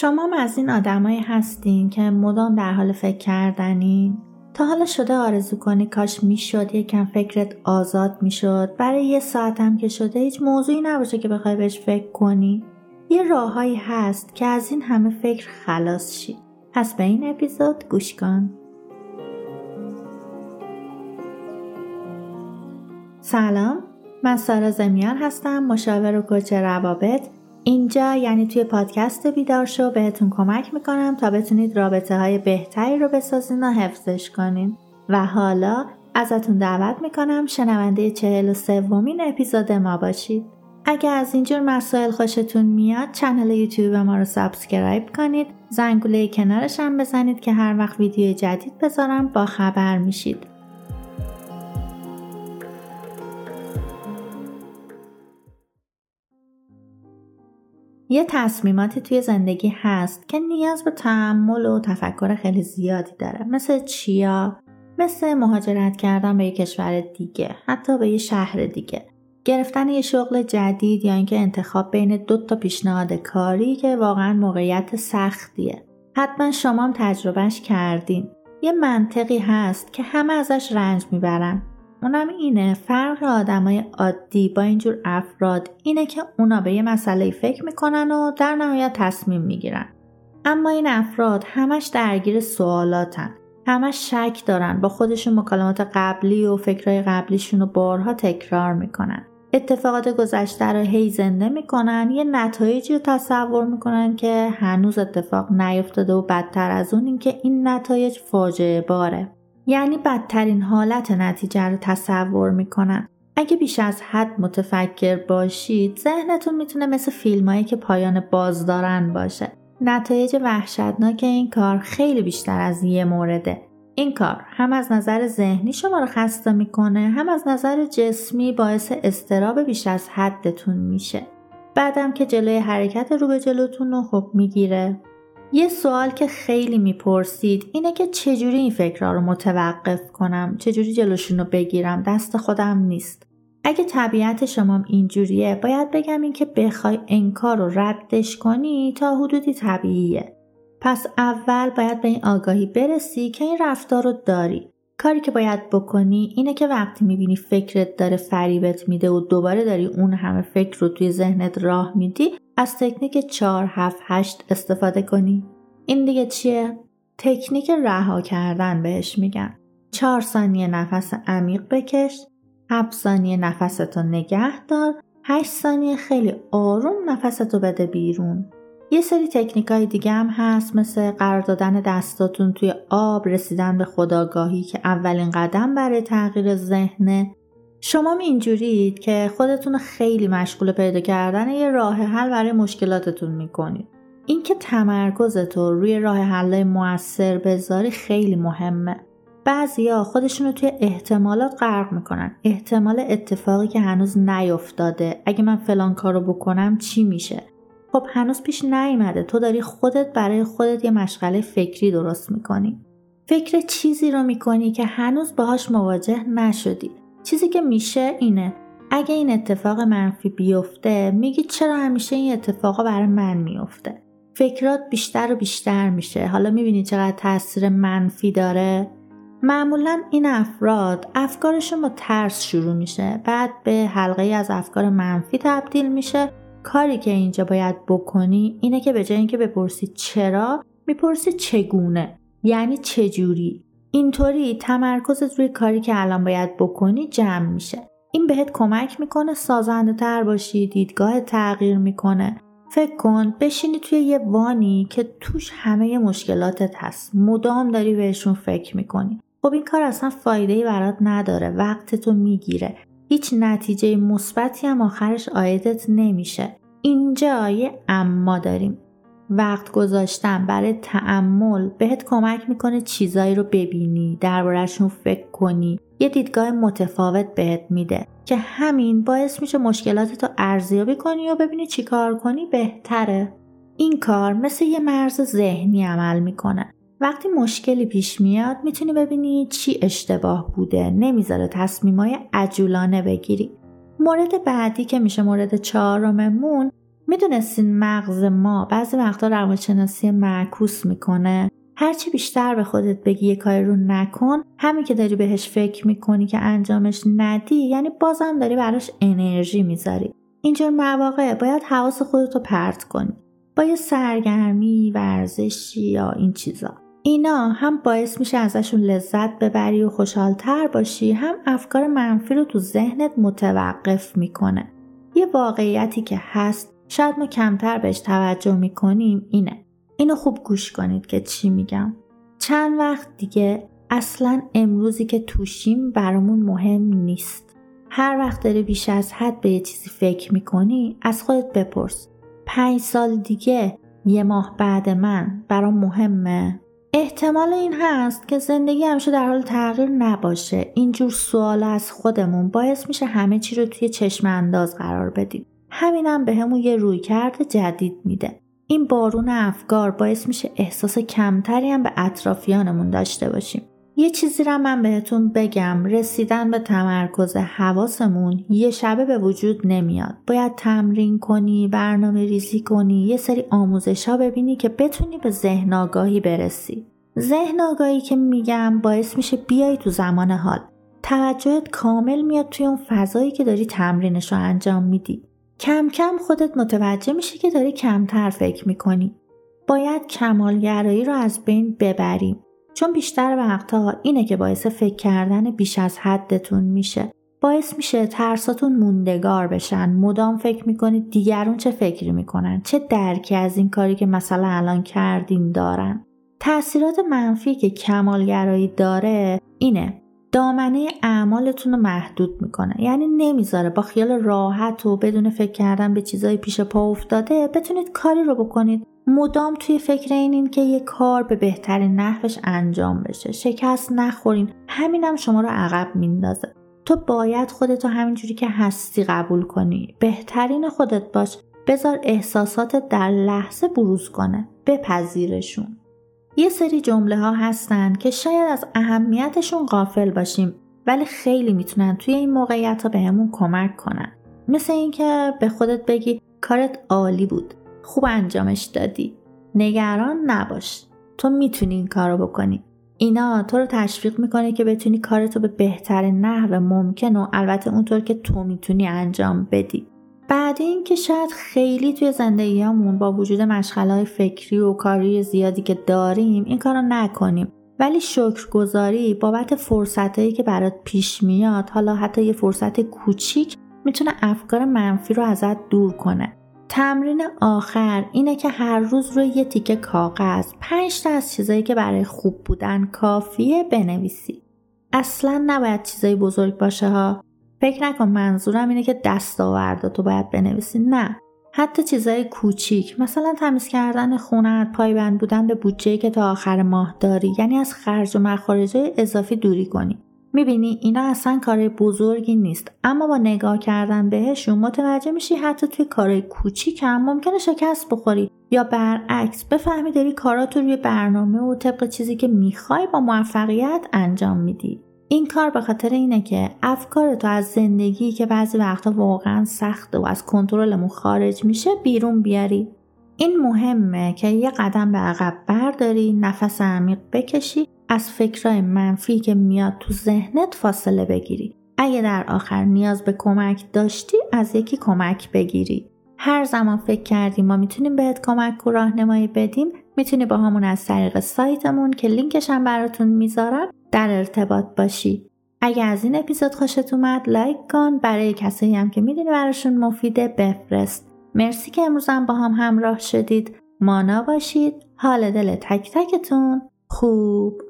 شما از این آدمایی هستین که مدام در حال فکر کردنین؟ تا حالا شده آرزو کنی کاش می‌شد یکم فکرت آزاد می‌شد. برای یه ساعت هم که شده هیچ موضوعی نباشه که بخوای بهش فکر کنی. یه راههایی هست که از این همه فکر خلاص شی. پس به این اپیزود گوش کن. سلام من سارا زمیان هستم مشاور و کوچ روابط. اینجا یعنی توی پادکست بیدار شو بهتون کمک می‌کنم تا بتونید رابطه های بهتری رو بسازین و حفظش کنین. و حالا ازتون دعوت می‌کنم شنونده چهل و سومین اپیزود ما باشید. اگر از اینجور مسائل خوشتون میاد channel یوتیوب ما رو subscribe کنید. زنگوله کنارش هم بزنید که هر وقت ویدیو جدید بذارم با خبر میشید. یه تصمیماتی توی زندگی هست که نیاز به تحمل و تفکر خیلی زیادی داره. مثل چیا؟ مثل مهاجرت کردن به یه کشور دیگه حتی به یه شهر دیگه. گرفتن یه شغل جدید یا اینکه انتخاب بین دو تا پیشنهاد کاری که واقعا موقعیت سختیه. حتما شما هم تجربهش کردین. یه منطقی هست که همه ازش رنج می‌برن. اونم اینه فرق آدمای عادی با اینجور افراد اینه که اونا به یه مسئله فکر می‌کنن و در نهایت تصمیم می‌گیرن. اما این افراد همش درگیر سوالاتن همش شک دارن با خودشون مکالمات قبلی و فکرهای قبلیشون رو بارها تکرار می‌کنن. اتفاقات گذشته رو هی زنده می‌کنن یه نتایجی رو تصور می‌کنن که هنوز اتفاق نیفتاده و بدتر از اون اینکه این نتایج فاجعه باره. یعنی بدترین حالت نتیجه رو تصور می‌کنن. اگه بیش از حد متفکر باشید ذهنتون می‌تونه مثل فیلمایی که پایان باز دارن باشه. نتایج وحشتناک این کار خیلی بیشتر از یه مورده. این کار هم از نظر ذهنی شما رو خسته می‌کنه هم از نظر جسمی باعث استراب بیش از حدتون میشه. بعدم که جلوی حرکت رو به جلوتون رو خب می‌گیره. یه سوال که خیلی می‌پرسید اینه که چجوری این فکرها رو متوقف کنم؟ چجوری جلوشون رو بگیرم؟ دست خودم نیست. اگه طبیعت شما اینجوریه باید بگم این که بخوای انکار رو ردش کنی تا حدودی طبیعیه. پس اول باید به این آگاهی برسی که این رفتار رو داری. کاری که باید بکنی اینه که وقتی می‌بینی فکرت داره فریبت میده و دوباره داری اون همه فکر رو توی ذهنت راه میدی از تکنیک 4 7 8 استفاده کنی. این دیگه چیه؟ تکنیک رها کردن بهش میگن. 4 ثانیه نفس عمیق بکش 7 ثانیه نفستو نگه دار 8 ثانیه خیلی آروم نفستو بده بیرون. یه سری تکنیک های دیگه هم هست مثل قرار دادن دستاتون توی آب رسیدن به خداگاهی که اولین قدم برای تغییر ذهنه. شما اینجورید که خودتون خیلی مشغول پیدا کردن یه راه حل برای مشکلاتتون می‌کنید. اینکه تمرکزتو روی راه حل موثر بذاری خیلی مهمه. بعضیا خودشونو توی احتمالات غرق می‌کنن. احتمال اتفاقی که هنوز نیفتاده. اگه من فلان کارو بکنم چی میشه؟ خب هنوز پیش نیومده. تو داری خودت برای خودت یه مشغله فکری درست می‌کنی. فکر چیزی رو می‌کنی که هنوز باهاش مواجه نشدی. چیزی که میشه اینه. اگه این اتفاق منفی بیفته میگی چرا همیشه این اتفاقا برای من میفته؟ فکرات بیشتر و بیشتر میشه. حالا می‌بینی چقدر تاثیر منفی داره؟ معمولا این افراد افکارشون با ترس شروع میشه. بعد به حلقه از افکار منفی تبدیل میشه. کاری که اینجا باید بکنی اینه که به جای اینکه بپرسی چرا می‌پرسی چگونه. یعنی چجوری؟ اینطوری تمرکزت روی کاری که الان باید بکنی جمع میشه. این بهت کمک می‌کنه سازنده تر باشی دیدگاه تغییر می‌کنه. فکر کن بشینی توی یه وانی که توش همه مشکلاتت هست. مدام داری بهشون فکر می‌کنی. خب این کار اصلا فایده ای برات نداره. وقتتو می‌گیره. هیچ نتیجه مثبتی هم آخرش آیدت نمیشه. اینجا یه اما داریم. وقت گذاشتن برای تعمل بهت کمک می‌کنه چیزایی رو ببینی دربارهشون فکر کنی. یه دیدگاه متفاوت بهت میده که همین باعث میشه مشکلاتتو ارزیابی کنی و ببینی چی کار کنی بهتره. این کار مثل یه مرز ذهنی عمل می‌کنه. وقتی مشکلی پیش میاد می‌تونی ببینی چی اشتباه بوده. نمی‌ذاره تصمیمای عجولانه بگیری. مورد بعدی که میشه مورد چهارممون می‌دونستین مغز ما بعضی وقتا روانشناسی معکوس می‌کنه. هرچی بیشتر به خودت بگی یه کاری رو نکن همین که داری بهش فکر می‌کنی که انجامش ندی یعنی بازم داری براش انرژی می‌ذاری. اینجور مواقع باید حواس خودتو پرت کنی. با یه سرگرمی ورزشی یا این چیزا. اینا هم باعث میشه ازشون لذت ببری و خوشحالتر باشی هم افکار منفی رو تو ذهنت متوقف می‌کنه. یه واقعیتی که هست شاید ما کمتر بهش توجه می‌کنیم اینه. اینو خوب گوش کنید که چی میگم. چند وقت دیگه اصلا امروزی که توشیم برامون مهم نیست. هر وقت داری بیش از حد به یه چیزی فکر می‌کنی از خودت بپرس. پنج سال دیگه یه ماه بعد من برام مهمه. احتمال این هست که زندگی همیشه در حال تغییر نباشه. اینجور سوال از خودمون باعث میشه همه چی رو توی چشم انداز قرار بدیم. همینم به همون یه روی کرده جدید میده. این بارون افکار باعث میشه احساس کمتری هم به اطرافیانمون داشته باشیم. یه چیزی را من بهتون بگم رسیدن به تمرکز حواسمون یه شبه به وجود نمیاد. باید تمرین کنی برنامه ریزی کنی یه سری آموزش ها ببینی که بتونی به ذهن آگاهی برسی. ذهن آگاهی که میگم باعث میشه بیای تو زمان حال. توجهت کامل میاد توی اون فضایی که داری تمرینش رو انجام میدی. کم کم خودت متوجه میشه که داری کمتر فکر می‌کنی. باید کمالگرایی رو از بین ببریم. چون بیشتر وقتها اینه که باعث فکر کردن بیش از حدتون میشه. باعث میشه ترساتون موندگار بشن. مدام فکر می‌کنید دیگرون چه فکری می‌کنن؟ چه درکی از این کاری که مثلا الان کردیم دارن؟ تاثیرات منفی که کمالگرایی داره اینه. دامنه اعمالتون رو محدود می‌کنه. یعنی نمی‌ذاره. با خیال راحت و بدون فکر کردن به چیزای پیش پا افتاده بتونید کاری رو بکنید. مدام توی فکر اینین که یه کار به بهترین نحوش انجام بشه. شکست نخورین. همینم شما رو عقب میندازه. تو باید خودتو همینجوری که هستی قبول کنی. بهترین خودت باش. بذار احساساتت در لحظه بروز کنه. بپذیرشون. یه سری جمله ها هستن که شاید از اهمیتشون غافل باشیم ولی خیلی می‌تونن توی این موقعیت ها بهمون کمک کنن. مثل اینکه به خودت بگی کارت عالی بود خوب انجامش دادی. نگران نباش. تو می‌تونی این کارو بکنی. اینا تو رو تشویق می‌کنه که بتونی کارتو به بهترین نحو ممکن و البته اونطور که تو می‌تونی انجام بدی. بعد اینکه شاید خیلی توی زندگیامون با وجود مشغله فکری و کاری زیادی که داریم این کارو نکنیم. ولی شکرگزاری بابت فرصتهایی که برات پیش میاد حالا حتی یه فرصت کوچیک می‌تونه افکار منفی رو ازت دور کنه. تمرین آخر اینه که هر روز روی یه تیکه کاغذ پنج تا از چیزایی که برای خوب بودن کافیه بنویسی. اصلا نباید چیزایی بزرگ باشه ها. فکر نکن منظورم اینه که دستاورداتو باید بنویسی. نه. حتی چیزای کوچیک مثلا تمیز کردن خونت پایبند بودن به بودجه که تا آخر ماه داری یعنی از خرج و مخارجهای اضافی دوری کنی. می‌بینی اینا اصلا کار بزرگی نیست اما با نگاه کردن بهشون متوجه میشی حتی توی کارهای کوچیک هم ممکنه شکست بخوری. یا برعکس بفهمی داری کاراتو روی برنامه و طبق چیزی که می‌خوای با موفقیت انجام میدی. این کار به خاطر اینه که افکار تو از زندگی که بعضی وقتا واقعا سخته و از کنترلمون خارج میشه بیرون بیاری. این مهمه که یه قدم به عقب برداری نفس عمیق بکشی از فکرهای منفی که میاد تو ذهنت فاصله بگیری. اگه در آخر نیاز به کمک داشتی از یکی کمک بگیری. هر زمان فکر کردی ما می‌تونیم بهت کمک و راهنمایی بدیم می‌تونی با همون از طریق سایتمون که لینکش هم براتون می‌ذارم در ارتباط باشی. اگه از این اپیزود خوشت اومد لایک کن. برای کسایی هم که می‌دونی براشون مفیده بفرست. مرسی که امروزم با هم همراه شدید. مانا باشید حال دل تک تکتون خوب.